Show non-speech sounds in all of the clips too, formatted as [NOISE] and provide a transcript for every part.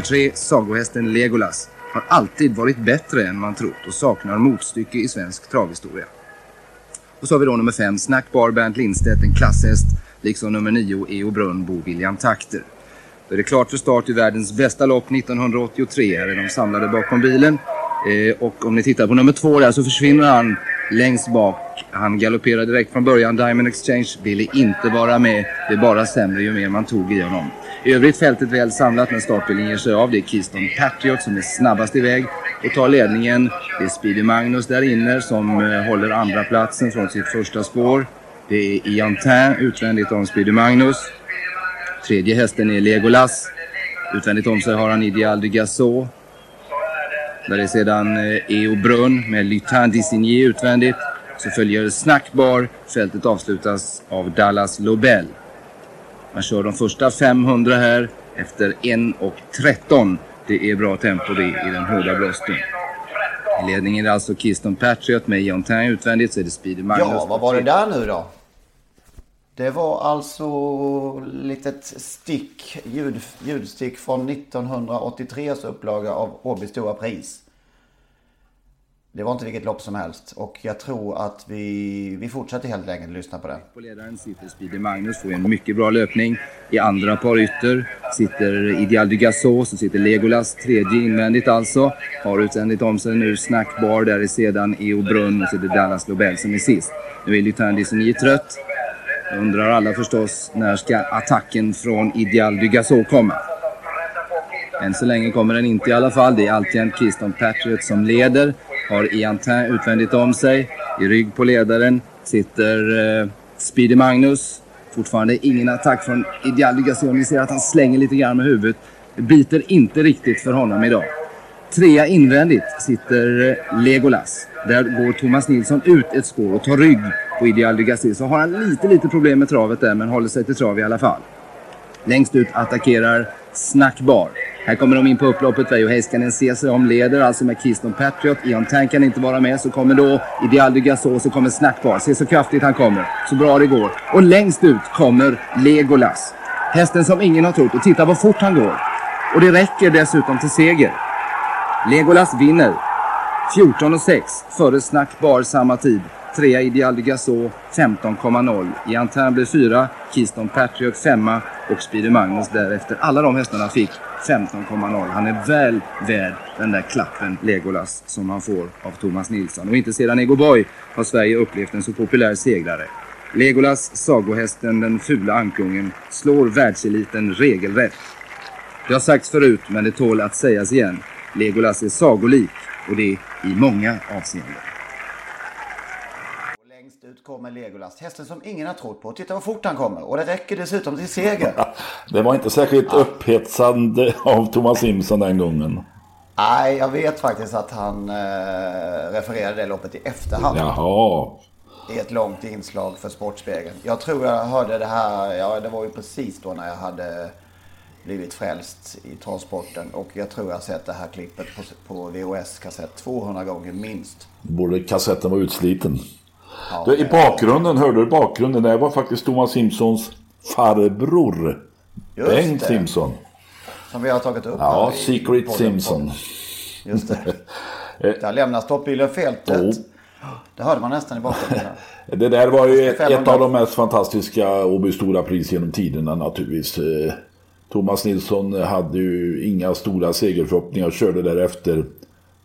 Nummer tre, sagohästen Legolas, har alltid varit bättre än man trott och saknar motstycke i svensk travhistoria. Och så har vi då nummer fem, Snackbar Bernt Lindstedt, en klasshäst, liksom nummer nio, Eo Brunnbo, William Takter. Då är det klart för start i världens bästa lopp 1983. Här är de samlade bakom bilen. Eh, och om ni tittar på nummer två där så försvinner han längst bak. Han galopperar direkt från början. Diamond Exchange ville inte vara med. Det är bara sämre ju mer man tog i honom. I övrigt fältet väl samlat när startbilen ger sig av. Det är Keystone Patriot som är snabbast iväg och tar ledningen. Det är Speedy Magnus där inne som eh, håller andra platsen från sitt första spår. Det är Iantin utvändigt om Speedy Magnus. Tredje hästen är Legolas. Utvändigt om sig har han Ideal de Gasot. Där är sedan eh, Eo Brunn med Lutin Dissigny utvändigt. Så följer Snackbar. Fältet avslutas av Dallas Lobel. Man kör de första 500 här efter 1.13. Det är bra tempo det i den hårda blåsten. I ledningen är alltså Keystone Patriot med Jontin utvändigt så är det Speedy Magnus. Ja, vad var det där nu då? Det var alltså litet stick, ljud, ljudstick från 1983 upplaga av Åby Stora Pris. Det var inte vilket lopp som helst och jag tror att vi, vi fortsätter helt enkelt lyssna på det. På ledaren sitter Speedy Magnus, får en mycket bra löpning. I andra par ytter sitter Ideal du Gassot, så sitter Legolas, tredje invändigt alltså. Har utvändigt om sig nu Snackbar, där är sedan Eo Brunn och så är det Dallas Lobel som är sist. Nu är Lutin Dissigny trött. Undrar alla förstås, när ska attacken från Ideal du Gassot komma? Än så länge kommer den inte i alla fall. Det är alltjämt Keystone Patriot som leder. Har Iantin utvändigt om sig. I rygg på ledaren sitter eh, Speedy Magnus. Fortfarande ingen attack från Ideal du Gassot. Ni ser att han slänger lite grann med huvudet. Det biter inte riktigt för honom idag. Trea invändigt sitter eh, Legolas. Där går Thomas Nilsson ut ett spår och tar rygg på Ideal du Så har han lite, lite problem med travet där men håller sig till trav i alla fall. Längst ut attackerar Snackbar. Här kommer de in på upploppet. Veijo Heiskanen ser sig om, leder alltså med Keystone Patriot. Ion Tank kan inte vara med. Så kommer då Ideal de Gassot, så kommer Snackbar. Se så kraftigt han kommer. Så bra det går. Och längst ut kommer Legolas. Hästen som ingen har trott. Och titta vad fort han går. Och det räcker dessutom till seger. Legolas vinner. 14 och 6 före Snackbar samma tid. Trea Ideal de Gassot 15,0. Iantin blev fyra, Keystone Patriot femma och Speedy Magnus därefter. Alla de hästarna fick 15,0. Han är väl värd den där klappen Legolas som han får av Thomas Nilsson. Och inte sedan Ego Boy har Sverige upplevt en så populär segrare. Legolas, sagohästen, den fula ankungen, slår världseliten regelrätt. Det har sagts förut, men det tål att sägas igen. Legolas är sagolik och det i många avseenden. Kommer Legolas, hästen som ingen har trott på. Titta vad fort han kommer och det räcker dessutom till seger. [LAUGHS] Det var inte särskilt upphetsande av Thomas Simpson den gången. Nej, jag vet faktiskt att han eh, refererade det loppet i efterhand. Jaha. I ett långt inslag för Sportspegeln. Jag tror jag hörde det här, ja det var ju precis då när jag hade blivit frälst i travsporten. Och jag tror jag sett det här klippet på, på VHS-kassett 200 gånger minst. Borde kassetten vara utsliten. Ja, Du, I bakgrunden, hörde du bakgrunden? Det var faktiskt Thomas Simpsons farbror. Just Bengt det. Simpson. Som vi har tagit upp Ja, i Secret. Simpson. Just det. [LAUGHS] Där lämnar stoppbilen fältet. Jo. Det hörde man nästan i bakgrunden. [LAUGHS] Det där var ju ett, 500. ett av de mest fantastiska Åby Stora Pris genom tiderna naturligtvis. Eh, Thomas Nilsson hade ju inga stora segerförhoppningar och körde därefter.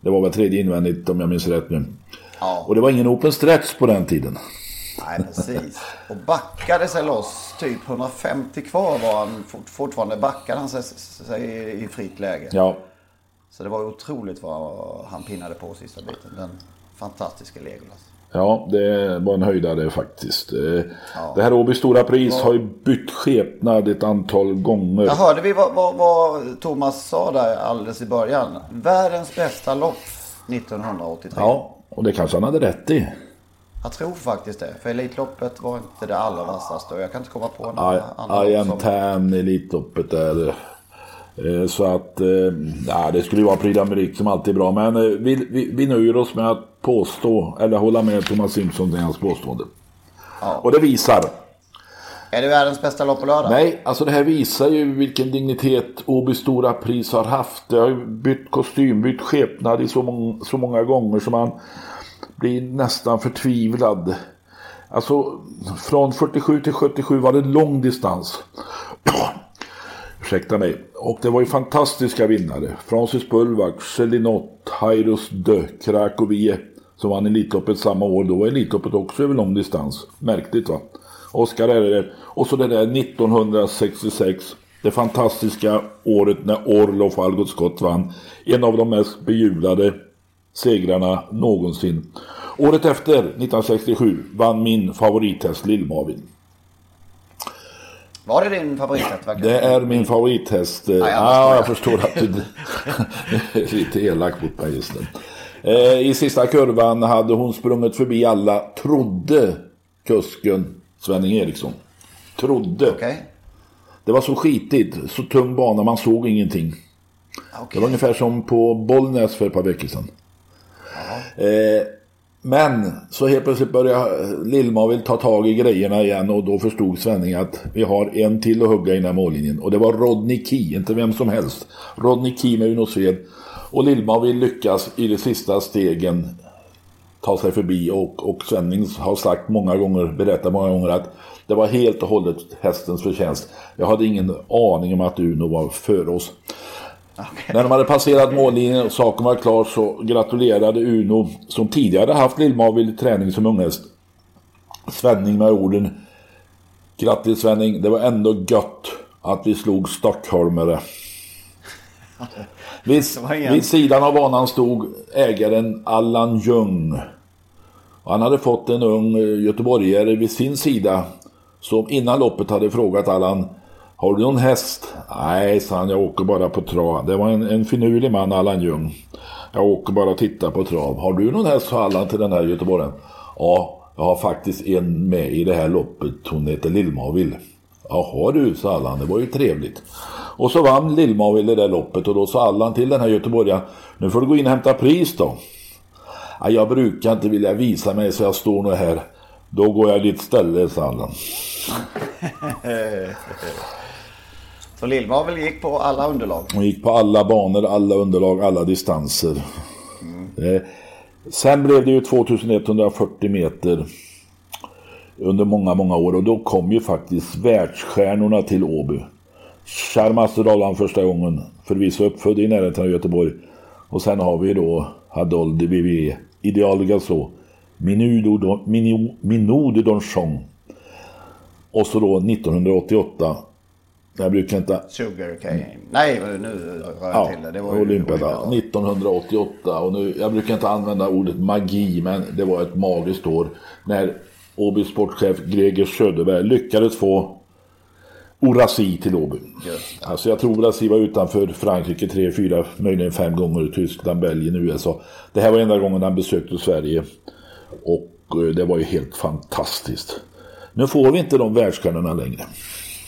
Det var väl tredje invändigt om jag minns rätt nu. Ja. Och det var ingen open stretch på den tiden. Nej, precis. Och backade sig loss. Typ 150 kvar var han fort, fortfarande. Backade han sig, sig i fritt läge. Ja, Så det var otroligt vad han pinnade på sista biten. Den fantastiska Legolas. ja, det var en höjdare faktiskt. Eh, Det här Åby Stora Pris har ju bytt skepnad ett antal gånger. Jag hörde vi vad, vad, vad Thomas sa där alldeles i början. Världens bästa lopp 1983. Ja, och det kanske han hade rätt i. Jag tror faktiskt det. För Elitloppet var inte det allra vassaste. Och jag kan inte komma på andra I lopp am som... tan Elitloppet där. Eh, Så att, eh, ja, det skulle ju vara Prix d'Amérique som alltid är bra. Men eh, vi, vi, vi nöjer oss med att påstå, eller hålla med Thomas Simpson i hans påstående. Ja. Och det visar. Är det världens bästa lopp på lördag? Nej, alltså det här visar ju vilken dignitet Åby Stora Pris har haft. Det har ju bytt kostym, bytt skepnad i så, må så många gånger så man blir nästan förtvivlad. Alltså från 47 till 77 var det lång distans. [CLEARS THROAT] Ursäkta mig. Och det var ju fantastiska vinnare. Francis Bullvack, Celinot, Jairus Dö, Krakovie som vann Elitloppet samma år. Då var Elitloppet också över lång distans. Märkligt va? Oskar Erre. Och så det där 1966. Det fantastiska året när Orlof Algot Scott vann. En av de mest bejublade segrarna någonsin. Året efter, 1967, vann min favorithäst Lill-Marvin. Var det din favorithäst verkligen? [LAUGHS] Det är min favorithäst. Ja, jag jag förstår att du [LAUGHS] är lite elak mot mig just nu. Eh, I sista kurvan hade hon sprungit förbi alla, trodde kusken Svenning Eriksson. Trodde. Okej. Det var så skitigt, så tung bana, man såg ingenting. Det Okej. var ungefär som på Bollnäs för ett par veckor sedan. Eh, men så helt plötsligt började Lill-Mavill ta tag i grejerna igen och då förstod Svenning att vi har en till att hugga i den här mållinjen. Och det var Rodney Key, inte vem som helst. Rodney Key med Uno Sved. Och Lill-Mavill lyckas i de sista stegen ta sig förbi och, och Svenning har sagt många gånger, berättat många gånger att det var helt och hållet hästens förtjänst. Jag hade ingen aning om att Uno var före oss. När de hade passerat mållinjen och saken var klar så gratulerade Uno, som tidigare haft Lill-Mavill i träning som unghäst, Svenning med orden Grattis Svenning, det var ändå gött att vi slog Stockholmare. [LAUGHS] Vid, vid sidan av banan stod ägaren Allan Ljung. Han hade fått en ung eh, göteborgare vid sin sida som innan loppet hade frågat Allan Har du någon häst? Nej, sa han, jag åker bara på trav. Det var en, en finurlig man, Allan Ljung. Jag åker bara och tittar på trav. Har du någon häst, sa Allan till den här göteborgaren. Ja, jag har faktiskt en med i det här loppet. Hon heter Lill-Mavill. Jaha du, sa Allan, det var ju trevligt. Och så vann Lill-Mavill det där loppet och då sa Allan till den här göteborgaren Nu får du gå in och hämta pris då. Ja, jag brukar inte vilja visa mig så jag står nog här. Då går jag ditt ställe, sa Allan. [LAUGHS] Så Lill-Mavel gick på alla underlag. Hon gick på alla banor, alla underlag, alla distanser. Eh, sen blev det ju 2140 meter under många, många år och då kom ju faktiskt världsstjärnorna till Åby. Charmas Roland första gången, förvisso uppfödd i närheten av Göteborg. Och sen har vi då Hadol de Vivier, Ideal Gasol, Minudo, Don- Minu- Minode Donchon. Och så då 1988. Jag brukar inte Sugar cane. Nej, nu rör jag Ja, till det. Det var ju Olympia Olympia. 1988 och nu, jag brukar inte använda ordet magi men det var ett magiskt år när Åby sportchef Greger Söderberg lyckades få Orasi till Åby. Alltså jag tror Orasi var utanför Frankrike tre, fyra, möjligen fem gånger, Tyskland, Belgien, USA. Det här var enda gången han besökte Sverige och eh, det var ju helt fantastiskt. Nu får vi inte de världsstjärnorna längre.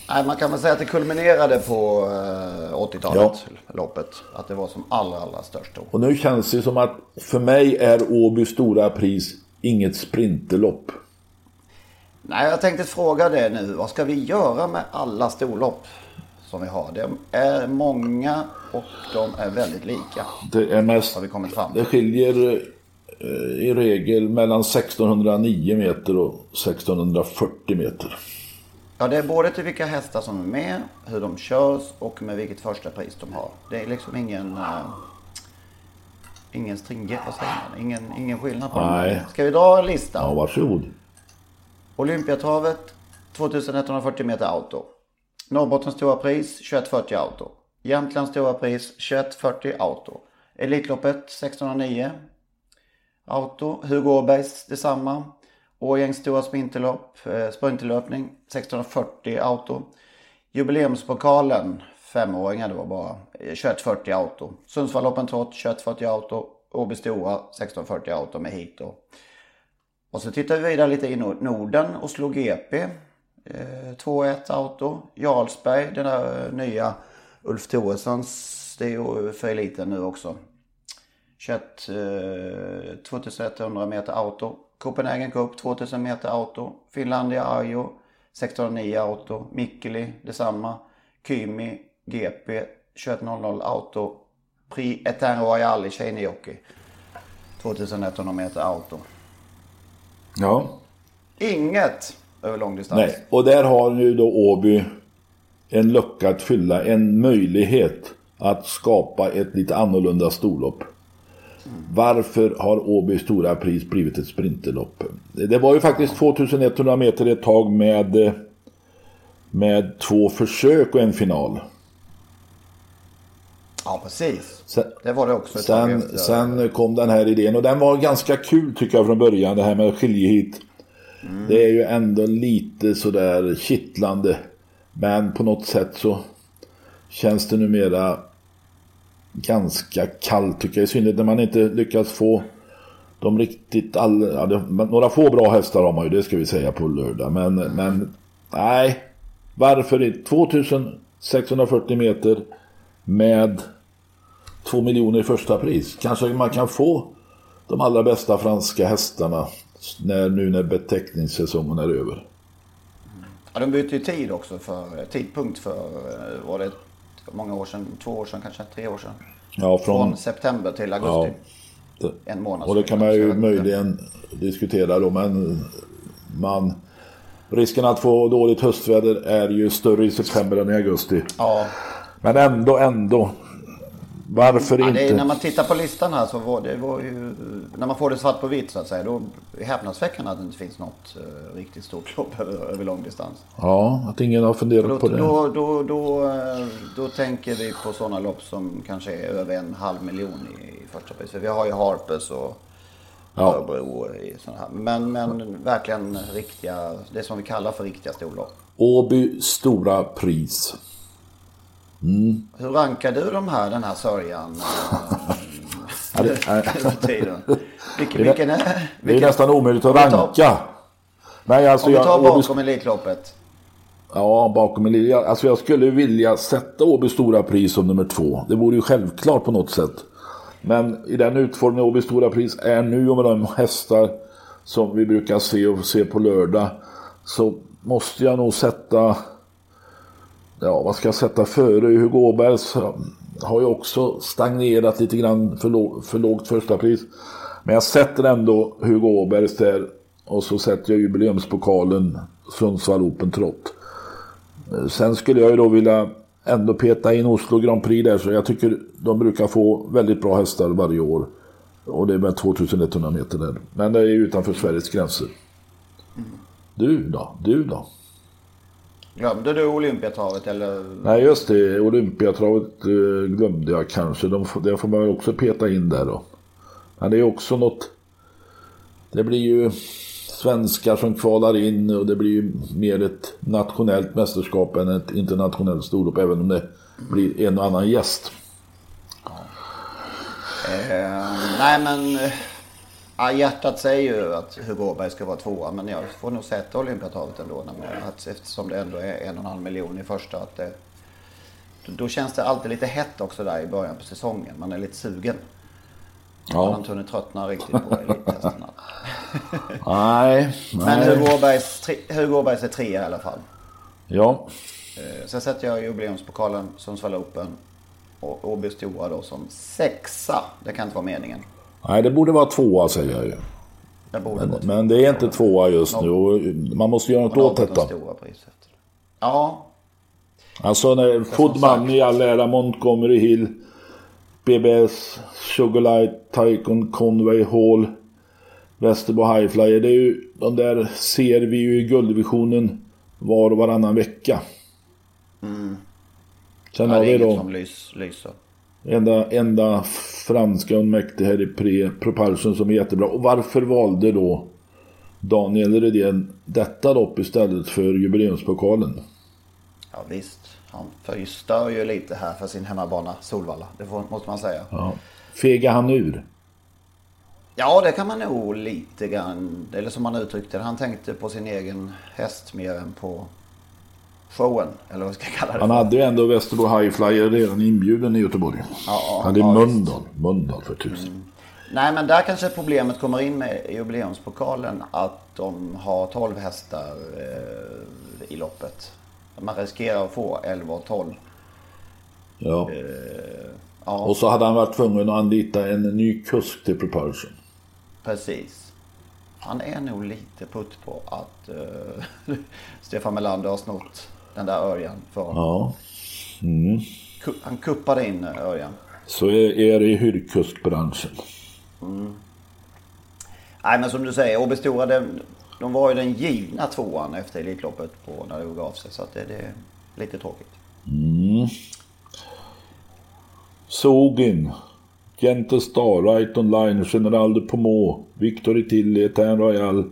Nej, man kan väl säga att det kulminerade på eh, 80-talet, loppet. Att det var som allra, allra störst då. Och nu känns det som att för mig är Åby stora pris inget sprinterlopp. Nej, jag tänkte fråga det nu. Vad ska vi göra med alla storlopp som vi har? Det är många och de är väldigt lika. Det är mest, Har vi kommit fram det skiljer eh, i regel mellan 1609 meter och 1640 meter. Ja, det är både till vilka hästar som är med, hur de körs och med vilket första pris de har. Det är liksom ingen... Uh, ingen stringent, vad säger man? Ingen, ingen skillnad på Nej. dem. Ska vi dra en lista? Ja, varsågod. Olympiatravet 2140 meter auto. Norrbottens stora pris 2140 auto. Jämtlands stora pris 2140 auto. Elitloppet 1609 auto. Hugo Åbergs detsamma. Årjängs stora sprinterlopp, eh, sprinterlöpning 1640 auto. Jubileumspokalen, femåringar då bara, eh, 2140 auto. Sundsvallloppen trott 2140 auto. Åby Stora 1640 auto med hit då. Och så tittar vi vidare lite i Norden och slog GP. Eh, 2-1 auto. Jarlsberg, den där eh, nya Ulf Thoressons, det är ju eh, för eliten nu också. 21, eh, 2100 meter auto. Copenhagen Cup 2000 meter auto. Finlandia Arjo 1609 auto. Mikkeli detsamma. Kymi GP 2100 auto. Prix Etain Royal i tjejnejockey. 2100 meter auto. Ja. Inget över långdistans. Nej, och där har nu då Åby en lucka att fylla, en möjlighet att skapa ett lite annorlunda storlopp. Varför har Åby stora pris blivit ett sprinterlopp? Det var ju faktiskt 2100 meter ett tag med, med två försök och en final. Ja, precis. Sen, det var det också. Sen, sen, kom den här idén och den var ganska kul tycker jag från början. Det här med skiljehit. Mm. Det är ju ändå lite sådär kittlande. Men på något sätt så känns det numera ganska kallt tycker jag. I synnerhet när man inte lyckas få de riktigt all, ja, det, några få bra hästar har man ju, det ska vi säga på lördag. Men, men nej, varför inte? 2640 meter med 2 miljoner i första pris. Kanske man kan få de allra bästa franska hästarna när, nu när beteckningssäsongen är över. Ja, de bytte ju tid också för tidpunkt för, eh, var det många år sedan, två år sedan kanske, tre år sedan. Ja, från, från september till augusti. Ja, det, en månad. Och det kan man ju möjligen diskutera då, men man... Risken att få dåligt höstväder är ju större i september än i augusti. Ja. Men ändå, ändå. Varför ja, inte? när man tittar på listan här så var det var ju, när man får det svart på vitt så att säga, då är häpnadsväckande att det inte finns något uh, riktigt stort lopp över, över långdistans. Ja, att ingen har funderat då, på det. Då, då, då, uh, då tänker vi på sådana lopp som kanske är över en halv miljon i, i första pris. För vi har ju Harpers och ja. Örebro i sådana här. Men, men verkligen riktiga, det som vi kallar för riktiga storlopp. Åby stora pris. Mm. Hur rankar du de här, den här sörjan? ja, det, [LAUGHS] vilken, vilken är, det är nästan omöjligt att ranka. Nej, alltså om vi tar bakom. Elitloppet. Ja, bakom Elitloppet. Alltså jag skulle vilja sätta Åby Stora Pris som nummer två. Det vore ju självklart på något sätt. Men i den utformning Åby Stora Pris är nu och med de hästar som vi brukar se och se på lördag så måste jag nog sätta ja, vad ska jag sätta före? Hugo Åbergs har ju också stagnerat lite grann för, låg, för lågt första pris. Men jag sätter ändå Hugo Åbergs där och så sätter jag jubileumspokalen Sundsvall Open Trot. Sen skulle jag ju då vilja ändå peta in Oslo Grand Prix där så jag tycker de brukar få väldigt bra hästar varje år. Och det är med 2100 meter där. Men det är utanför Sveriges gränser. Du då? Du då? Glömde du Olympiatravet eller? Nej just det, Olympiatravet eh, glömde jag kanske. De, det får man också peta in där då. Men det är också något... Det blir ju svenskar som kvalar in och det blir ju mer ett nationellt mästerskap än ett internationellt storlopp även om det blir en och annan gäst. Eh, nej men eh, Ja, hjärtat säger ju att Hugo Åberg ska vara tvåa men jag får nog sätta Olympiatravet ändå. Att, eftersom det ändå är en och en halv miljon i första. Att det, då känns det alltid lite hett också där i början på säsongen. Man är lite sugen. Ja. Man har inte hunnit tröttna riktigt på elittesterna. [LAUGHS] nej, Men Hugo Åbergs, Hugo Åbergs är trea i alla fall. Ja. Eh, sen sätter jag jubileumspokalen Sundsvall Open och Åby Stora då som sexa. Det kan inte vara meningen. Nej, det borde vara tvåa säger jag ju. Men, men, det är inte tvåa just nu och man måste göra något åt detta. Ja. Alltså när Foodman i all ära, Montgomery Hill, BBS, Sugarlight, Tycoon, Conway Hall. Västerbo Highflyer, det är ju, de där ser vi ju i gulddivisionen var och varannan vecka. Mm. Sen Ja, har det vi då som lys, lyser. Enda, enda franska och mäktig här i Pre Propulsion som är jättebra. Och varför valde då Daniel Redén detta lopp istället för jubileumspokalen? Ja visst. Han förstör ju lite här för sin hemmabana Solvalla. Det får, måste man säga. Ja. Fega han ur? Ja det kan man nog lite grann. Eller som han uttryckte det. Han tänkte på sin egen häst mer än på showen. Eller vad ska jag kalla det Han hade ju ändå Västerbo Highflyer redan inbjuden i Göteborg. Ja, ja, han hade ja. Mölndal. Mölndal för tusen. Nej men där kanske problemet kommer in med jubileumspokalen. Att de har 12 hästar eh, i loppet. Man riskerar att få 11 och 12. Ja. Ja Och så hade han varit tvungen att anlita en ny kusk till Propulsion. precis. Han är nog lite putt på att eh, [LAUGHS] Stefan Melander har snott den där Örjan för honom. Ja. Ku- Han kuppade in Örjan. Så är, det i hyrkuskbranschen. Nej men som du säger, Åby Stora de, de var ju den givna tvåan efter Elitloppet på när det gav sig. Så det, det är lite tråkigt. Sogin. Gente Star, Right Online, General de Pommeau, Victor Tilly, Etain Royal,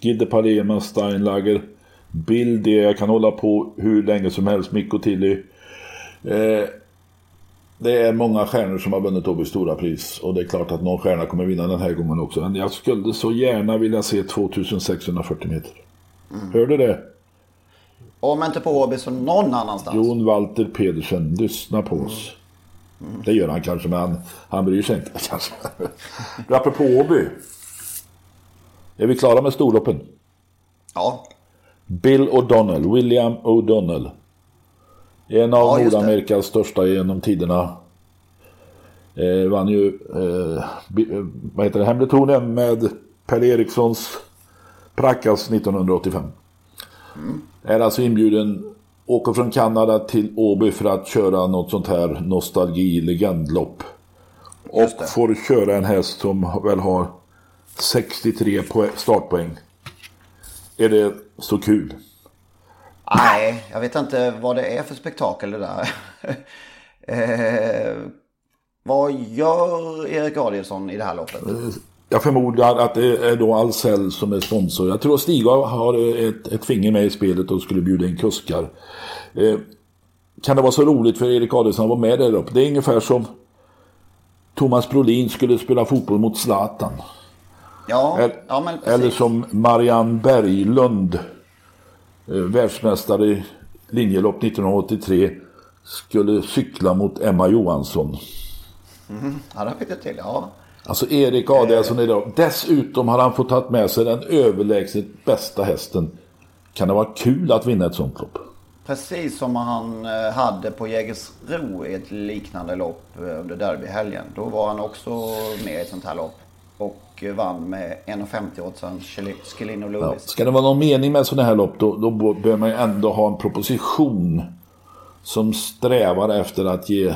Gide Palema, Steinlager, Bill D. Jag kan hålla på hur länge som helst, Mikko Tilly. Eh, det är många stjärnor som har vunnit Åby stora pris och det är klart att någon stjärna kommer vinna den här gången också. Men jag skulle så gärna vilja se 2640 meter. Hörde det? Om inte på Åby så någon annanstans. Jon Walter Pedersen, lyssna på oss. Det gör han kanske, men han, han bryr sig inte kanske. [LAUGHS] Du, apropå Åby. Är vi klara med storloppen? Ja, Bill O'Donnell, William O'Donnell. En av Ja. Nordamerikas största genom tiderna. Eh, vann ju, eh, eh, vad heter det, Hembletornen med Pelle Erikssons Prackas 1985. Är alltså inbjuden, åker från Kanada till Åby för att köra något sånt här nostalgi-legendlopp. Och får köra en häst som väl har 63 poäng, startpoäng. Är det så kul? nej, jag vet inte vad det är för spektakel det där. [LAUGHS] eh, vad gör Erik Adielsson i det här loppet? Jag förmodar att det är då Ahlsell som är sponsor. Jag tror att Stig har ett, ett finger med i spelet och skulle bjuda in kuskar. Eh, kan det vara så roligt för Erik Adielsson att vara med där uppe? Det är ungefär som Thomas Brolin skulle spela fotboll mot Zlatan. Ja, Eller, ja men precis. eller som Marianne Berglund, eh, världsmästare i linjelopp 1983, skulle cykla mot Emma Johansson. Ja, det fick jag till. Ja. Alltså Erik Adielsson idag. Dessutom har han fått ta med sig den överlägset bästa hästen. Kan det vara kul att vinna ett sånt lopp? Precis som han eh, hade på Jägersro i ett liknande lopp eh, under derbyhelgen. Då var han också med i ett sånt här lopp. Och eh, vann med 1,50 åt sen Skellino Ja. Lewis. Ska det vara någon mening med sådana här lopp då, då bör man ju ändå ha en proposition som strävar efter att ge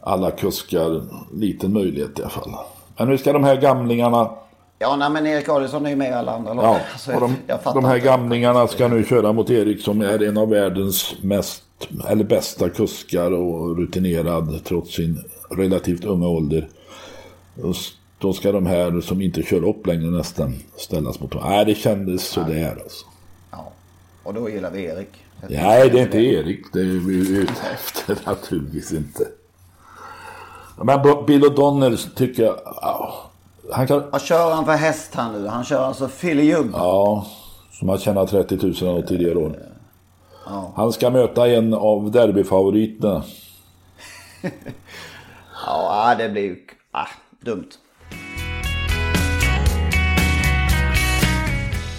alla kuskar liten möjlighet i alla fall. Men nu ska de här gamlingarna Ja, nej men Erik Adielsson är ju med i alla andra lopp. Ja, Alltså, och de, de här inte. gamlingarna ska nu köra mot Erik som är en av världens mest, eller bästa kuskar och rutinerad trots sin relativt unga ålder. Då ska de här som inte kör upp längre nästan ställas mot honom. Nej, det kändes sådär alltså. Ja. Och då gillar vi Erik. Nej, det är inte Erik. Det är vi ute efter [LAUGHS] naturligtvis inte. Men Bill O'Donnell tycker jag... ja, Han kan... Vad kör han för häst här nu? Han kör alltså Filljugg. Ja, som har tjänat 30 000 av tidigare år. Ja. Han ska möta en av derbyfavoriterna. [LAUGHS] Ja, det blir ju ah, dumt.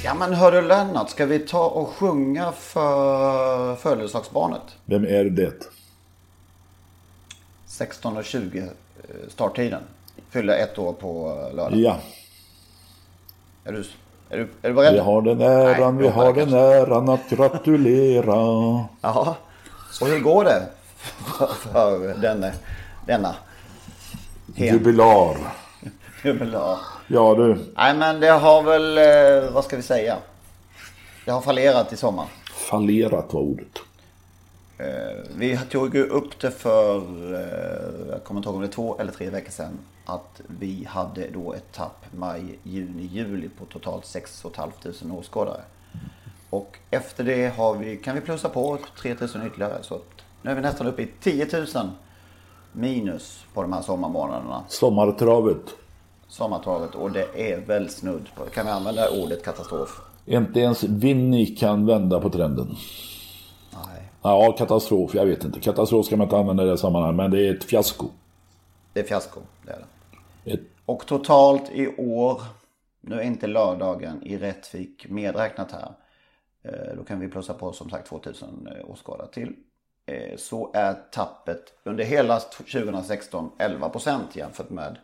Ja men hörru Lennart, ska vi ta och sjunga för födelsedagsbarnet? Vem är det? 16.20 eh, starttiden. Fyller ett år på eh, lördag. Ja, Är, du, är, du, är du beredd? vi har den äran, Nej, vi har den äran att gratulera. [LAUGHS] Ja. Och hur går det för, för denne, denna? Hen. Jubilar. [LAUGHS] Jubilar. Ja du, Nej men det har väl, eh, vad ska vi säga? Det har fallerat i sommar. fallerat var ordet. Eh, Vi tog ju upp det för, eh, jag kommer inte ihåg om det är två eller tre veckor sedan. Att vi hade då ett tapp maj, juni, juli på totalt 6 500 åskådare. Och efter det har vi, kan vi plussa på 3000 ytterligare. Så nu är vi nästan uppe i 10 000 minus på de här sommarmånaderna. Sommartravet. Sommartravet och det är väl snudd på, kan vi använda ordet katastrof? Inte ens Winnie kan vända på trenden. Nej. Ja, katastrof. Jag vet inte. Katastrof ska man inte använda i det här sammanhanget. Men det är ett fiasko. Det är fiasko, det är det. Ett, Och totalt i år, nu är inte lördagen i Rättvik medräknat här. eh, Då kan vi plussa på som sagt 2000 åskådare till. Eh, Så är tappet under hela 2016 11% jämfört med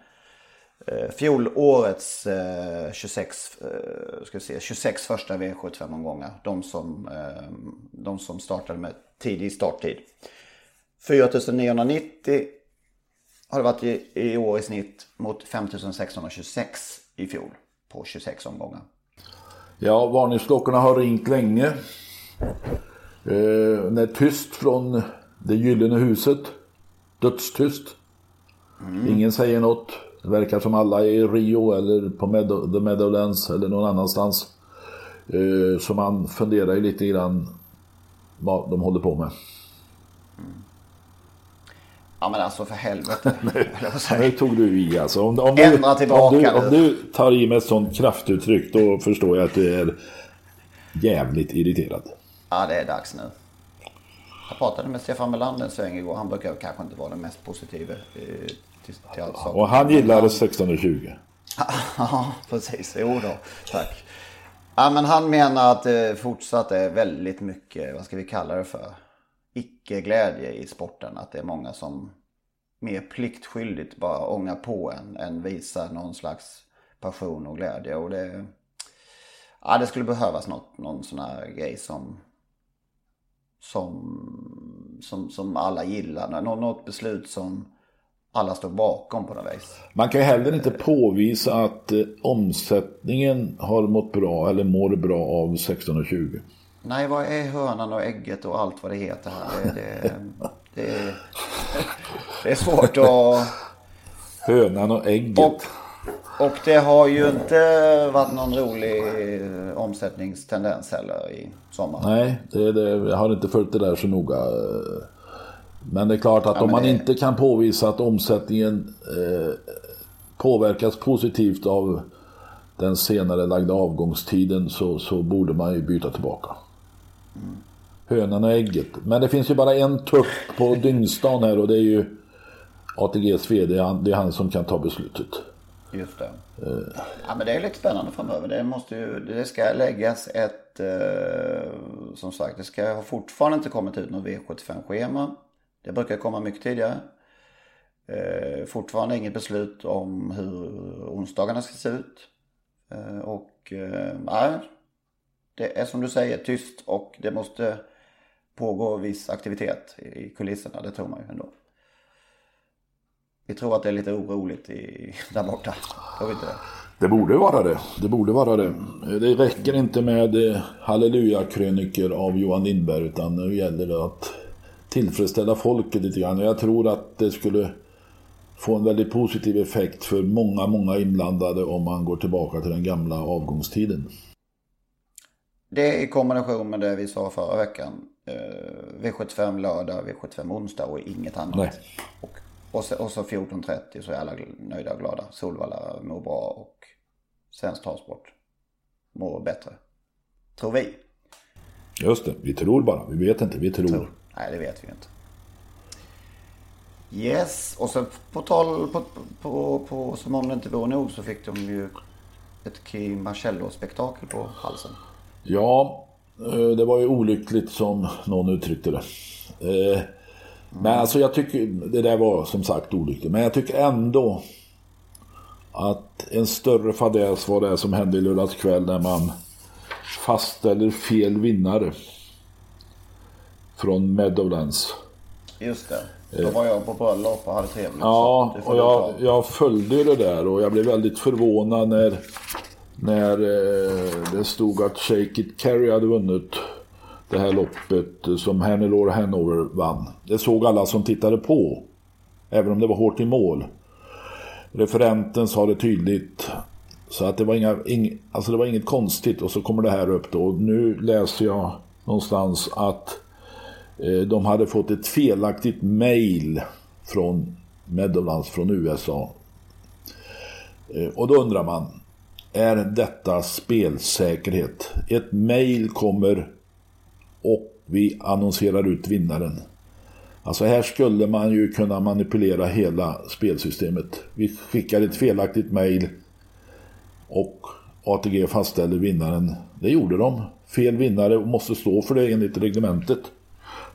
eh, fjolårets eh, 26, eh, ska vi se, 26 första V75-omgångar. De som, eh, de som startade med tidig starttid. 4990 har det varit i, i år i snitt mot 5626 i fjol på 26 omgångar. ja, varningsklockorna har ringt länge. Eh, när tyst från det gyllene huset. Dödstyst. Ingen säger något. Det verkar som alla är i Rio eller på Meadow, The Meadowlands eller någon annanstans. Eh, så man funderar ju lite grann vad de håller på med. Ja men alltså för helvete. [LAUGHS] säga. Nu tog du i alltså. Om, om, du, tillbaka om, du, nu. om du tar i med ett sånt kraftuttryck då förstår jag att du är jävligt irriterad. ja det är dags nu. Jag pratade med Stefan Melander en sväng igår. Han brukar kanske inte vara den mest positiva eh, till, till allt saker. Och han gillar 1620. [LAUGHS] Ja, precis. Jo då, tack. Ja, men han menar att det fortsatt är väldigt mycket, vad ska vi kalla det för, icke-glädje i sporten. Att det är många som mer pliktskyldigt bara ångar på en än visar någon slags passion och glädje. Och det, ja, det skulle behövas något, någon sån här grej som, som, som, som alla gillar. Nå- Något beslut som alla står bakom på något vis. Man kan ju heller inte påvisa att eh, omsättningen har mått bra eller mår bra av 1620. Nej, vad är hönan och ägget och allt vad det heter här? Det, det, det, är, det är svårt att... [LAUGHS] Hönan och ägget. Och, och det har ju inte varit någon rolig omsättningstendens heller i sommar. Nej, det, det, jag har inte följt det där så noga. Men det är klart att Ja, om man det- inte kan påvisa att omsättningen eh, påverkas positivt av den senare lagda avgångstiden så, så borde man ju byta tillbaka. Hönan och ägget. Men det finns ju bara en tupp på dyngstan här och det är ju ATGs VD. Det är han som kan ta beslutet. Just det. Ja, men det är lite spännande framöver. Det, måste ju, det ska läggas ett... Eh, som sagt, det ska fortfarande inte kommit ut något V75-schema. Det brukar komma mycket tidigare. Eh, fortfarande inget beslut om hur onsdagarna ska se ut. Eh, och eh, nej, det är som du säger tyst och det måste pågå viss aktivitet i kulisserna. Det tror man ju ändå. Vi tror att det är lite oroligt i, [LAUGHS] där borta. Tror vi inte det? Det borde vara det. Det borde vara det. Det räcker inte med eh, halleluja-krönikor av Johan Lindberg utan nu gäller det att tillfredsställa folket lite grann. Jag tror att det skulle få en väldigt positiv effekt för många, många inblandade om man går tillbaka till den gamla avgångstiden. Det i kombination med det vi sa förra veckan. Eh, V75 lördag, V75 onsdag och inget annat. Nej. Och, och, så, och så 14.30 så är alla nöjda och glada. Solvalla mår bra och Svensk Travsport mår bättre. Tror vi. Just det, vi tror bara. Vi vet inte, vi tror. Nej, det vet vi inte. Yes, och så på tal på, på, på som om det inte vore nog så fick de ju ett Kim Marcello-spektakel på halsen. Ja, eh, det var ju olyckligt som någon uttryckte det. Eh, Men alltså jag tycker, det där var som sagt olyckligt. Men jag tycker ändå att en större fadäs var det som hände i lördags kväll när man fastställer fel vinnare från Meadowlands. Just det. Då var jag på bröllop och hade trevligt. Ja, och jag, jag följde det där och jag blev väldigt förvånad när, när eh, det stod att Shake It Carry hade vunnit det här loppet eh, som Hannelore Hanover vann. Det såg alla som tittade på, även om det var hårt i mål. Referenten sa det tydligt. Så att det var, inga, ing, alltså det var inget konstigt och så kommer det här upp då. Och nu läser jag någonstans att eh, Eh, de hade fått ett felaktigt mail från Meadowlands från USA. Eh, och då undrar man, är detta spelsäkerhet? Ett mail kommer och vi annonserar ut vinnaren. Alltså här skulle man ju kunna manipulera hela spelsystemet. Vi skickar ett felaktigt mail och ATG fastställer vinnaren. Det gjorde de. Fel vinnare måste stå för det enligt reglementet.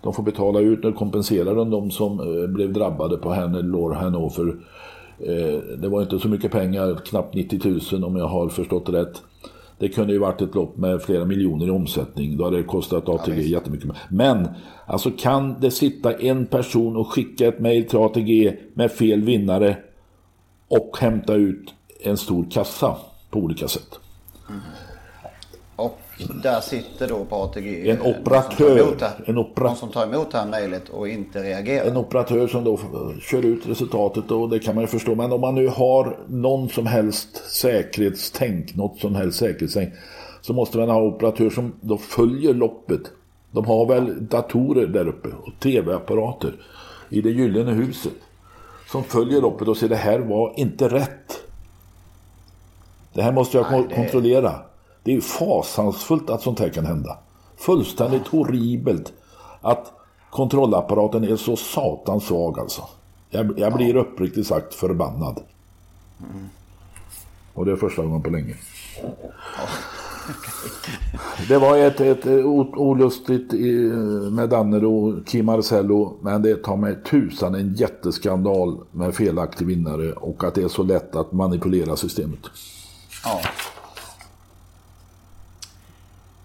De får betala ut och kompensera de, de som eh, blev drabbade på Hannelore Hannover. Eh, det var inte så mycket pengar, knappt 90 000 om jag har förstått rätt. Det kunde ju varit ett lopp med flera miljoner i omsättning. Då hade det kostat ATG jättemycket. Men alltså kan det sitta en person och skicka ett mejl till ATG med fel vinnare och hämta ut en stor kassa på olika sätt. Och där sitter då på ATG En operatör. En opera- Någon som tar emot det här mejlet och inte reagerar. En operatör som då eh, kör ut resultatet och det kan man ju förstå. Men om man nu har någon som helst säkerhetstänk, något som helst säkerhetstänk, så måste man ha operatör som då följer loppet. De har väl datorer där uppe och tv-apparater i det gyllene huset. Som följer loppet och säger det här var inte rätt. Det här måste jag Nej, kon- det- kontrollera. Det är ju fasansfullt att sånt här kan hända. Fullständigt horribelt att kontrollapparaten är så satans svag alltså. Jag, jag blir uppriktigt sagt förbannad. Och det är första gången på länge. Det var ett, ett olustigt eh, med Danner och Kim Marcello. Men det tar mig tusan en jätteskandal med felaktig vinnare och att det är så lätt att manipulera systemet. Ja.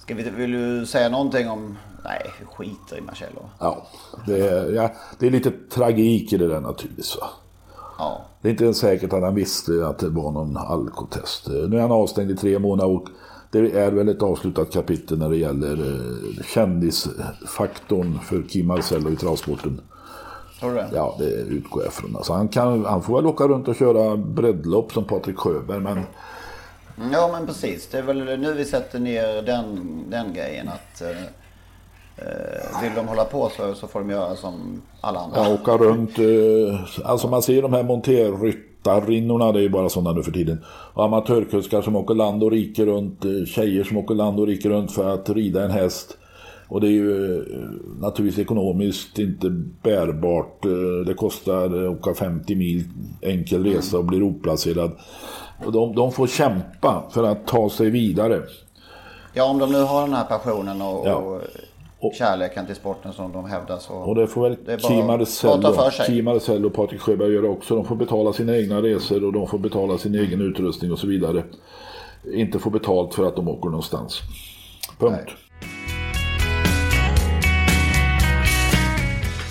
Ska vi, vill du säga någonting om... Nej, vi skiter i Marcello. Ja, det är, ja, det är lite tragik i det där naturligtvis. Va? Ja. Det är inte ens säkert att han visste att det var någon alkotest. Nu är han avstängd i tre månader och det är väl ett avslutat kapitel när det gäller eh, kändisfaktorn för Kim Marcello i travsporten. Tror du det? Ja, det utgår jag från. Alltså han, kan, han får väl åka runt och köra breddlopp som Patrik Sjöberg, men Ja, men precis. Det är väl nu vi sätter ner den, den grejen att... Eh, eh, vill de hålla på så, så får de göra som alla andra. Ja, åka runt. Eh, alltså man ser de här monterryttarinnorna, det är ju bara sådana nu för tiden. Och amatörkuskar som åker land och rike runt. Eh, tjejer som åker land och rike runt för att rida en häst. Och det är ju eh, naturligtvis ekonomiskt inte bärbart. Eh, Det kostar att åka 50 mil enkel resa och blir oplacerad. Och de, de får kämpa för att ta sig vidare. Ja, om de nu har den här passionen och, Ja. och kärleken till sporten som de hävdar så... Och det får väl Det Kim Marcello och Patrik Sjöberg göra också. De får betala sina egna resor och de får betala sin egen utrustning och så vidare. Inte få betalt för att de åker någonstans. Punkt. Nej.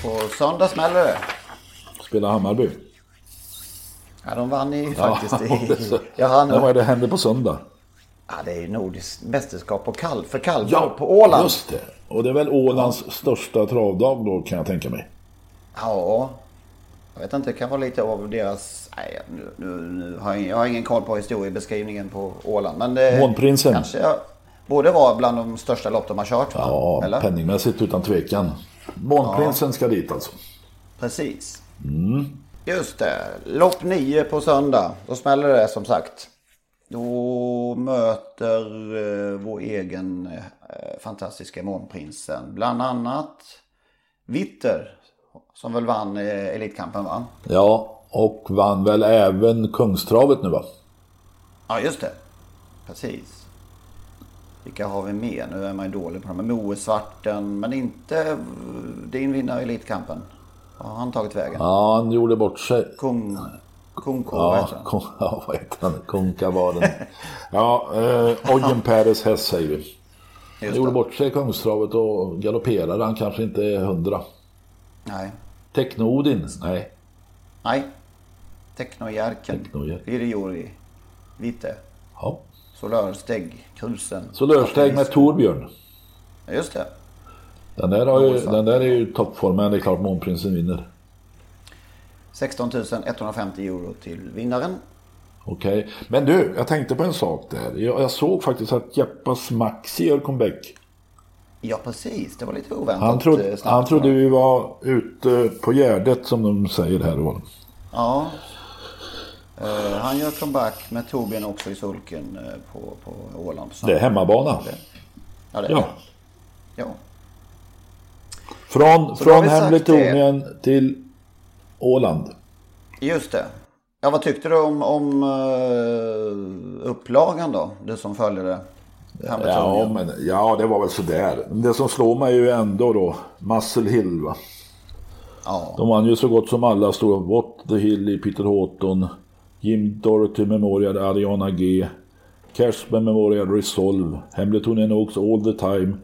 På söndag smäller det. Spela Hammarby. Ja, de vann ju faktiskt i... Jag hann... Vad är det händer på söndag? Ja, det är ju nordiskt mästerskap på kalv, för kalvar på Åland. just det. Och det är väl Ålands största travdag då kan jag tänka mig. Ja. Jag vet inte, det kan vara lite av deras... Nej, nu, nu, nu har jag, jag har ingen koll på historiebeskrivningen på Åland. Men det Månprinsen. kanske jag, borde vara bland de största lopp de har kört va? Ja, Eller? penningmässigt utan tvekan. Månprinsen ska dit alltså. Precis. Mm. Just det. Lopp 9 på söndag. Då smäller det som sagt. Då möter eh, vår egen eh, fantastiska Månprinsen bland annat Vitter. Som väl vann eh, Elitkampen va? Ja, och vann väl även Kungstravet nu va? Ja just det. Precis. Vilka har vi mer? Nu är man ju dålig på dem. Moe Svarten. Men inte eh, din vinnare i Elitkampen. Har han tagit vägen? Ja, han gjorde bort sig. Kung... Kung K, vad Ja, heter han? kon, ja vad heter han? Konkavaden. ja, eh, Ojen Peres häst säger vi. Han gjorde bort sig i Kungstravet och galopperade. Han kanske inte är hundra. Nej. Techno-Odin? Nej. Nej. Technojärken. Technojärken. Viriori. Vite. Ja. Solörsteg. Krusen. Solörsteg med Torbjörn. Ja, Just det. Den där, har ju, den där är ju toppform, men det är klart Månprinsen vinner. 16 150 euro till vinnaren. Okej. Men du, jag tänkte på en sak där. Jag, jag såg faktiskt att Jeppas Maxi gör comeback. Ja, precis. Det var lite oväntat. Han, trodde, eh, snabbt, han trodde vi var ute på Gärdet som de säger här. då. Ja. Eh, han gör comeback med Torbjörn också i sulken eh, på, på Åland. Det är hemmabana. Ja, det är Ja. Ja. Från, Så från Hemletonien till Åland. Just det. Ja, vad tyckte du om, om uh, upplagan då? Du som följer det. Ja, men, ja, det var väl sådär. Men Det som slår mig är ju ändå då Muscle Hill. Va? Ja. De vann ju så gott som alla stora. What the Hill i Peter Houghton. Jim Dorothy Memorial Ariana G. Cashman Memorial Resolve. Hemletonian Oaks All the Time.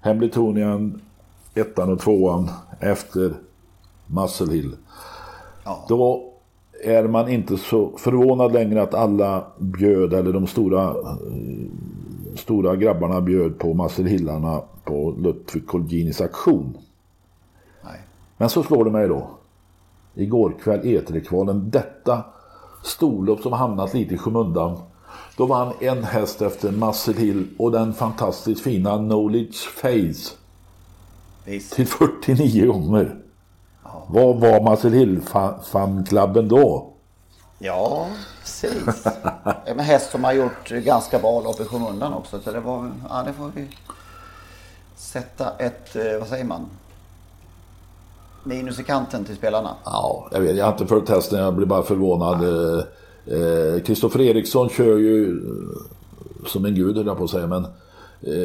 Hemletonian ettan och tvåan efter Muscle. Ja. Då är man inte så förvånad längre att alla bjöd, eller de stora, eh, stora grabbarna bjöd på Muscle Hillarna på Ludvig Colginis aktion. Nej. Men så slår det mig då. Igår kväll E3-kvalen. Detta storlopp som hamnat lite i skymundan. Då vann en häst efter Muscle Hill och den fantastiskt fina Knowledge Face Visst. till 49 gånger. Vad var Muscle Hill-fanklubben då? Ja, precis. En häst som har gjort ganska bra lopp i skymundan också. Så det var, ja det får vi sätta ett, eh, vad säger man? Minus i kanten till spelarna. Ja, jag vet, jag har inte följt hästen, jag blir bara förvånad. Eh, Kristoffer Eriksson kör ju eh, som en gud höll jag på att säga, men eh,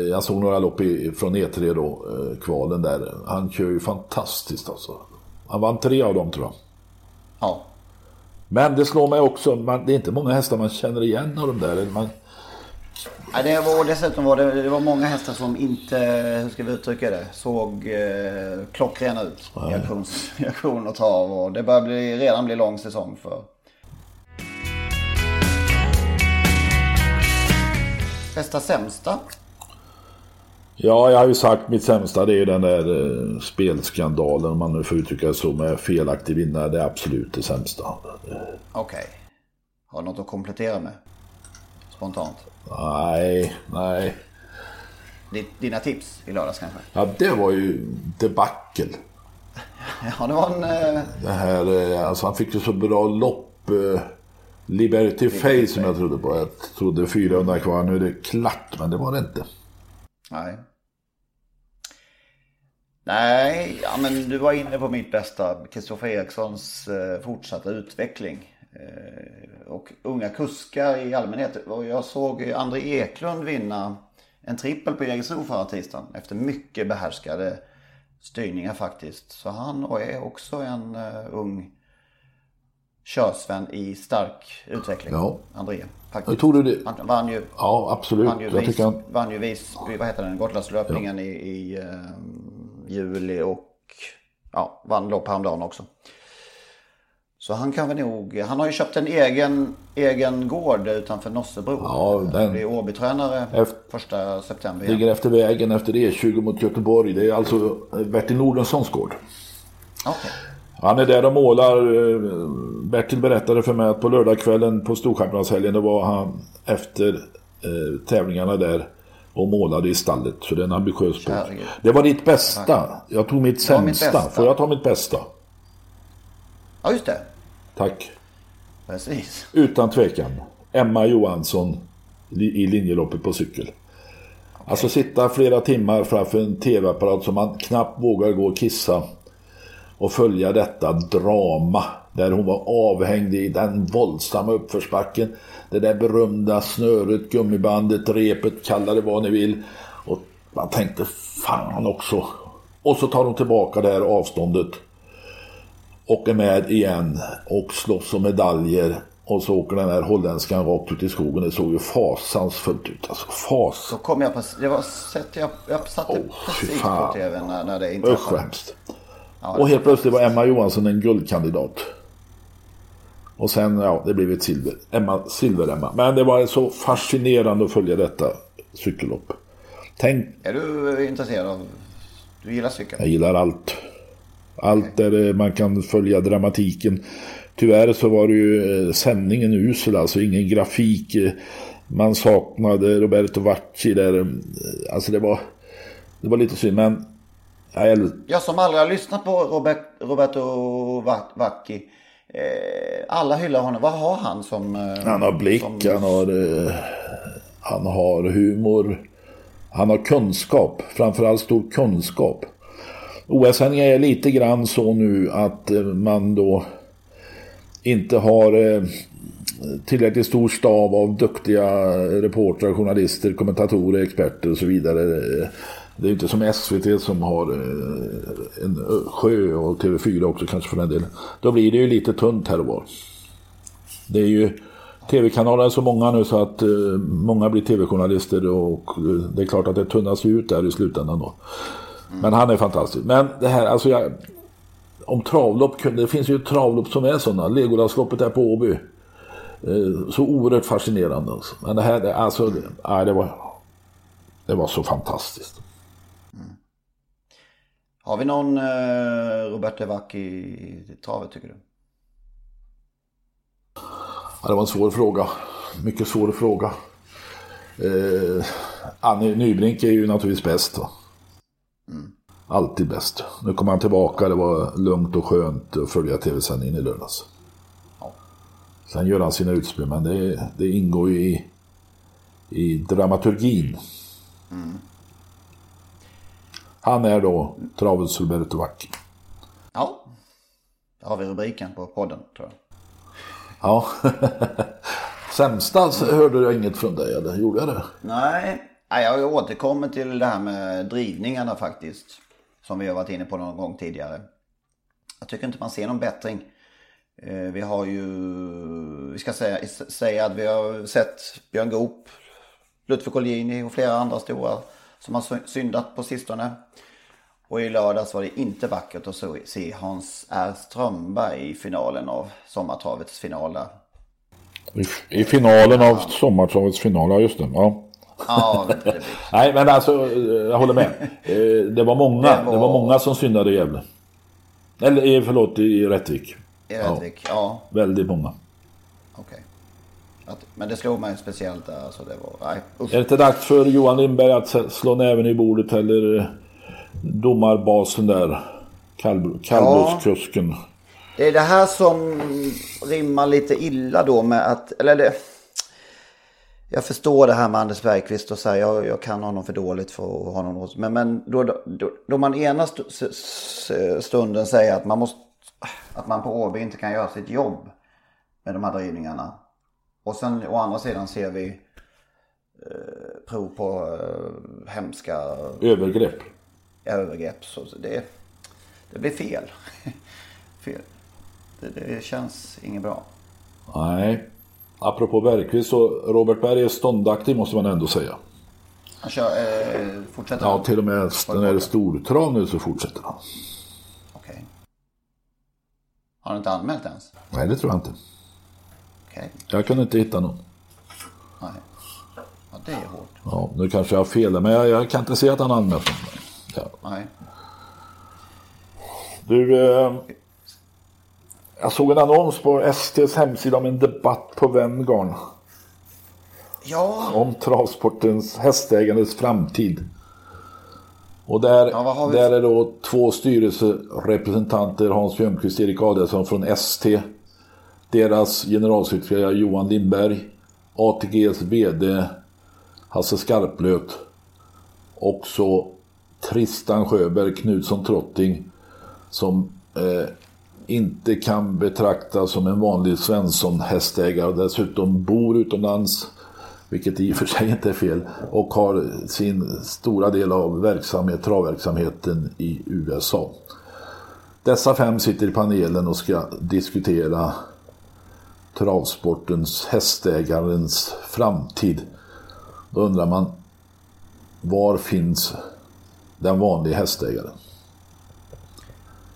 jag såg några lopp i, från E3 då, eh, kvalen där. Han kör ju fantastiskt alltså. Han vann tre av dem tror jag. Ja. Men det slår mig också, man, det är inte många hästar man känner igen av de där. Man, Nej, det var, dessutom var det, det var många hästar som inte, hur ska vi uttrycka det, såg eh, klockrena ut i, i aktion och trav. Och det börjar bli, redan bli lång säsong för. Bästa sämsta? Ja, jag har ju sagt mitt sämsta, det är ju den där eh, spelskandalen, om man nu får uttrycka det så, med felaktig vinnare. Det är absolut det sämsta. Okej. Har du något att komplettera med? Spontant. Nej, nej. Di- Dina tips i lördags kanske? Ja, det var ju debacle. [LAUGHS] Ja, det var en... Eh, Det här, eh, alltså han fick ju så bra lopp. Eh, Liberty Face som jag trodde på. Jag trodde 400 kvar, nu är det klart, men det var det inte. Nej. Nej, ja, men du var inne på mitt bästa. Kristoffer Erikssons eh, fortsatta utveckling. Eh, och unga kuskar i allmänhet. Och jag såg André Eklund vinna en trippel på Jägersro förra tisdagen. Efter mycket behärskade styrningar faktiskt. Så han är också en eh, ung körsvän i stark utveckling. Ja. André. Faktiskt. tror du det? Han vann ju Ja, absolut. vann ju, Jag vis, han, vann ju vis, vad heter den, Gotlandslöpningen i, i eh, juli och ja, vann lopp häromdagen också. Så han kan väl nog, han har ju köpt en egen, egen gård utanför Nossebro. Ja, den- Blir Åbytränare Efter- första september igen. ligger efter vägen efter E20 mot Göteborg. Det är alltså eh, Bertil Nordenssons gård. Okej. Han är där och målar. Bertil berättade för mig att på lördagskvällen på Storchampionatshelgen då var han efter eh, tävlingarna där och målade i stallet. Så det är en ambitiös sport. Det var ditt bästa. Jag tog mitt var mitt sämsta. bästa. Får jag ta mitt bästa? Ja, just det. Tack. Precis. Utan tvekan. Emma Johansson i linjeloppet på cykel. Alltså sitta flera timmar framför en tv-apparat som man knappt vågar gå och kissa. Och följa detta drama. Där hon var avhängd i den våldsamma uppförsbacken. Det där berömda snöret, gummibandet, repet, kalla det vad ni vill. Och man tänkte fan också. Och så tar hon tillbaka det här avståndet och är med igen och slåss om medaljer. Och så åker den här holländskan rakt ut i skogen. Det såg ju fasansfullt ut. Alltså fas. Så kom jag på, det var sett, jag, jag satte fy precis på tv när, när det Usch inträffade. hemskt. Ja, och helt plötsligt var Emma Johansson en guldkandidat. Och sen, ja, det blev ett silver. Emma, silver-Emma. Men det var så fascinerande att följa detta cykellopp. Tänk, Är du intresserad av... Du gillar cykel? jag gillar allt. Allt där eh, man kan följa dramatiken. Tyvärr så var det ju eh, sändningen usel, alltså ingen grafik. eh, Man saknade Roberto Vacchi där. Alltså det var, det var lite synd, men jag, Jag som aldrig har lyssnat på Robert, Roberto Va- Vacchi. Eh, alla hyllar honom. Vad har han som... Eh, Han har blick, som- han har, eh, han har humor. Han har kunskap, framförallt stor kunskap. OS-sändningar är lite grann så nu att eh, man då inte har eh, tillräckligt stor stav av duktiga reportrar, journalister, kommentatorer, experter och så vidare. Det är inte som SVT som har eh, en sjö och TV4 också kanske för den delen. Då blir det ju lite tunt här och var. Det är ju tv-kanaler är så många nu så att eh, många blir tv-journalister och eh, det är klart att det tunnas ut där i slutändan då. Men han är fantastisk. Men det här, alltså jag, om travlopp, det finns ju travlopp som är sådana. Legolandsloppet där på Åby. Eh, så oerhört fascinerande. Alltså. Men det här, alltså, det, nej, det var, det var så fantastiskt. Har vi någon eh, Roberto Vacchi i travet tycker du? Ja, det var en svår fråga. Mycket svår fråga. Eh, Annie Nybrink är ju naturligtvis bäst. Va? Alltid bäst. Nu kommer han tillbaka. Det var lugnt och skönt att följa tv-sändningen i lördags. Sen gör han sina utspel, men det, det ingår ju i, i dramaturgin. Han är då travets Roberto Vacchi. Ja. Där har vi rubriken på podden tror jag. Ja. [LAUGHS] Sämsta så hörde jag inget från dig, eller gjorde jag det? Nej, jag återkommer till det här med drivningarna faktiskt. Som vi har varit inne på någon gång tidigare. Jag tycker inte man ser någon bättring. Eh, Vi har ju, vi ska säga, säga att vi har sett Björn Goop, Lutfi Colgjini och flera andra stora som har sy- syndat på sistone. Och i lördags var det inte vackert att så- se Hans R. Strömberg i finalen av sommartravets final. I, I finalen av sommartravets final, ja just det. Ja. Ja, det [LAUGHS] Nej, men alltså, jag håller med. Eh, Det var många, Det det var- var många som syndade i Gävle. Eller eh, förlåt, i Rättvik. i Rättvik. Ja, Väldigt många. Att- Men det slog mig speciellt där. Så det var, nej, usch. Är det inte dags för Johan Lindberg att slå näven i bordet eller eh, domarbasen där? Kall, kallblodskusken. Det är det här som rimmar lite illa då med att, eller det, jag förstår det här med Anders Bergqvist och så här, jag, jag kan honom för dåligt för att ha hos Men, men då, då, då man ena stunden säger att man måste, att man på Åby inte kan göra sitt jobb med de här drivningarna. Och sen å andra sidan ser vi eh, prov på eh, hemska Övergrepp. övergrepp. Så det, det blir fel. [LAUGHS] fel. Det, det känns inget bra. Nej. Apropå Bergqvist så Robert Berg är ståndaktig måste man ändå säga. Han kör, eh, fortsätter Ja, till och med när det är stortrav nu så fortsätter han. Okej. Har han inte anmält ens? Nej, det tror jag inte. Okej. Jag kunde inte hitta någon. Nej. Ja, det är hårt. Ja, nu kanske jag har fel, men jag, jag kan inte se att han anmält någon. Ja. Nej. Du, eh, jag såg en annons på STs hemsida om en debatt på Venngarn Ja, om travsportens hästägandes framtid. Och där, Ja, där är då två styrelserepresentanter, Hans Björnqvist och Erik Adelsson från ST. Deras generalsekreterare Johan Lindberg, ATGs VD Hasse Skarplöt och så Tristan Sjöberg Knutsson Trotting som eh, inte kan betraktas som en vanlig Svensson-hästägare och dessutom bor utomlands, vilket i och för sig inte är fel, och har sin stora del av verksamhet, travverksamheten i USA. Dessa fem sitter i panelen och ska diskutera travsportens, hästägarens framtid. Då undrar man, var finns den vanliga hästägaren?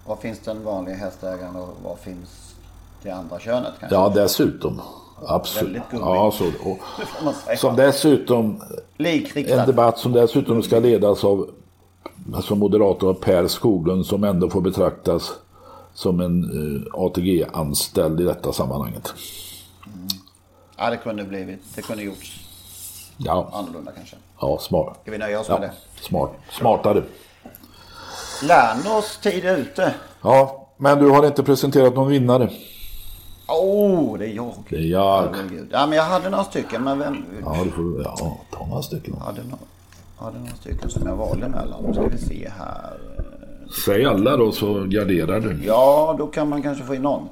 Var finns den vanliga hästägaren och var finns det andra könet kanske? Ja, dessutom. Absolut. Ja, så, och, [LAUGHS] som dessutom, Likriktad. en debatt som dessutom ska ledas av som moderator Per Skoglund som ändå får betraktas som en eh, ATG-anställd i detta sammanhanget. Ja, det kunde blivit. Det kunde gjorts Ja, annorlunda kanske. ja smart. Ska vi nöja oss Ja, med smart. Smartare. det? Lärnås tid är ute. Ja, men du har inte presenterat någon vinnare. Oh, det är jag. Det är jag. Herregud. Ja, men jag hade några stycken. Men vem... Ja, du får ja, ta några stycken. Jag hade, några, jag hade några stycken som jag valde mellan. Nu ska vi se här. Säg alla då så garderar du. Ja, då kan man kanske få in någon.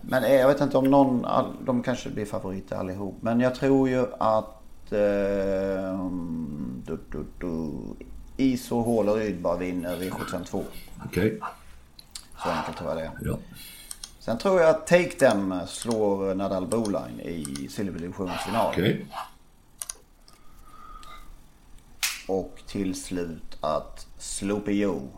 Men eh, jag vet inte om någon, all- de kanske blir favoriter allihop. Men jag tror ju att eh, du, du, du, Iso Håleryd bara vinner V752. Okej. Så enkelt tror jag det är. Ja. Sen tror jag att Take Them slår Nadal Boline i silverdivisionens final. Okej. Och till slut att Sloopy Joe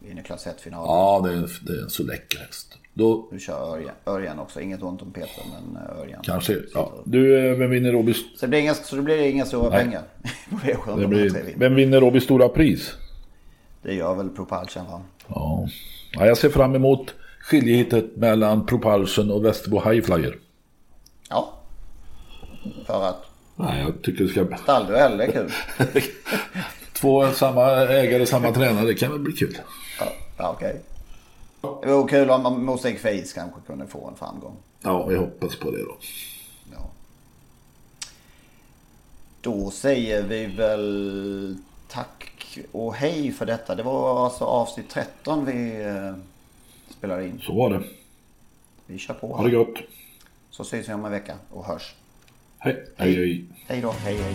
vinner klass 1-finalen. Ja, det är, det är en så läcker häst. Då Nu kör Örjan, Örjan också. Inget ont om Peter, men eh, Örjan. kanske... Ja. Du, eh, vem vinner Robis... Så det blir inga, så det blir inga stora Nej. pengar på [LAUGHS] V753. Det blir, vem vinner Robis stora pris? Det gör väl Propulsion va? Ja. ja. Jag ser fram emot skiljehitet mellan Propulsion och Västerbo Highflyer. Ja. För att Nej, jag tycker det ska... stallduell är kul. [LAUGHS] Två samma ägare, samma tränare, det kan väl bli kul. Ja, okej. Det vore kul om- om Mosaic Face kanske kunde få en framgång. Ja, vi hoppas på det då. Ja. Då säger vi väl tack och hej för detta. Det var alltså avsnitt 13 vi eh, spelade in. Så var det. Vi kör på. Ha det gott. Så ses vi om en vecka och hörs. Hej. Hej, hej. Hej då, hej hej.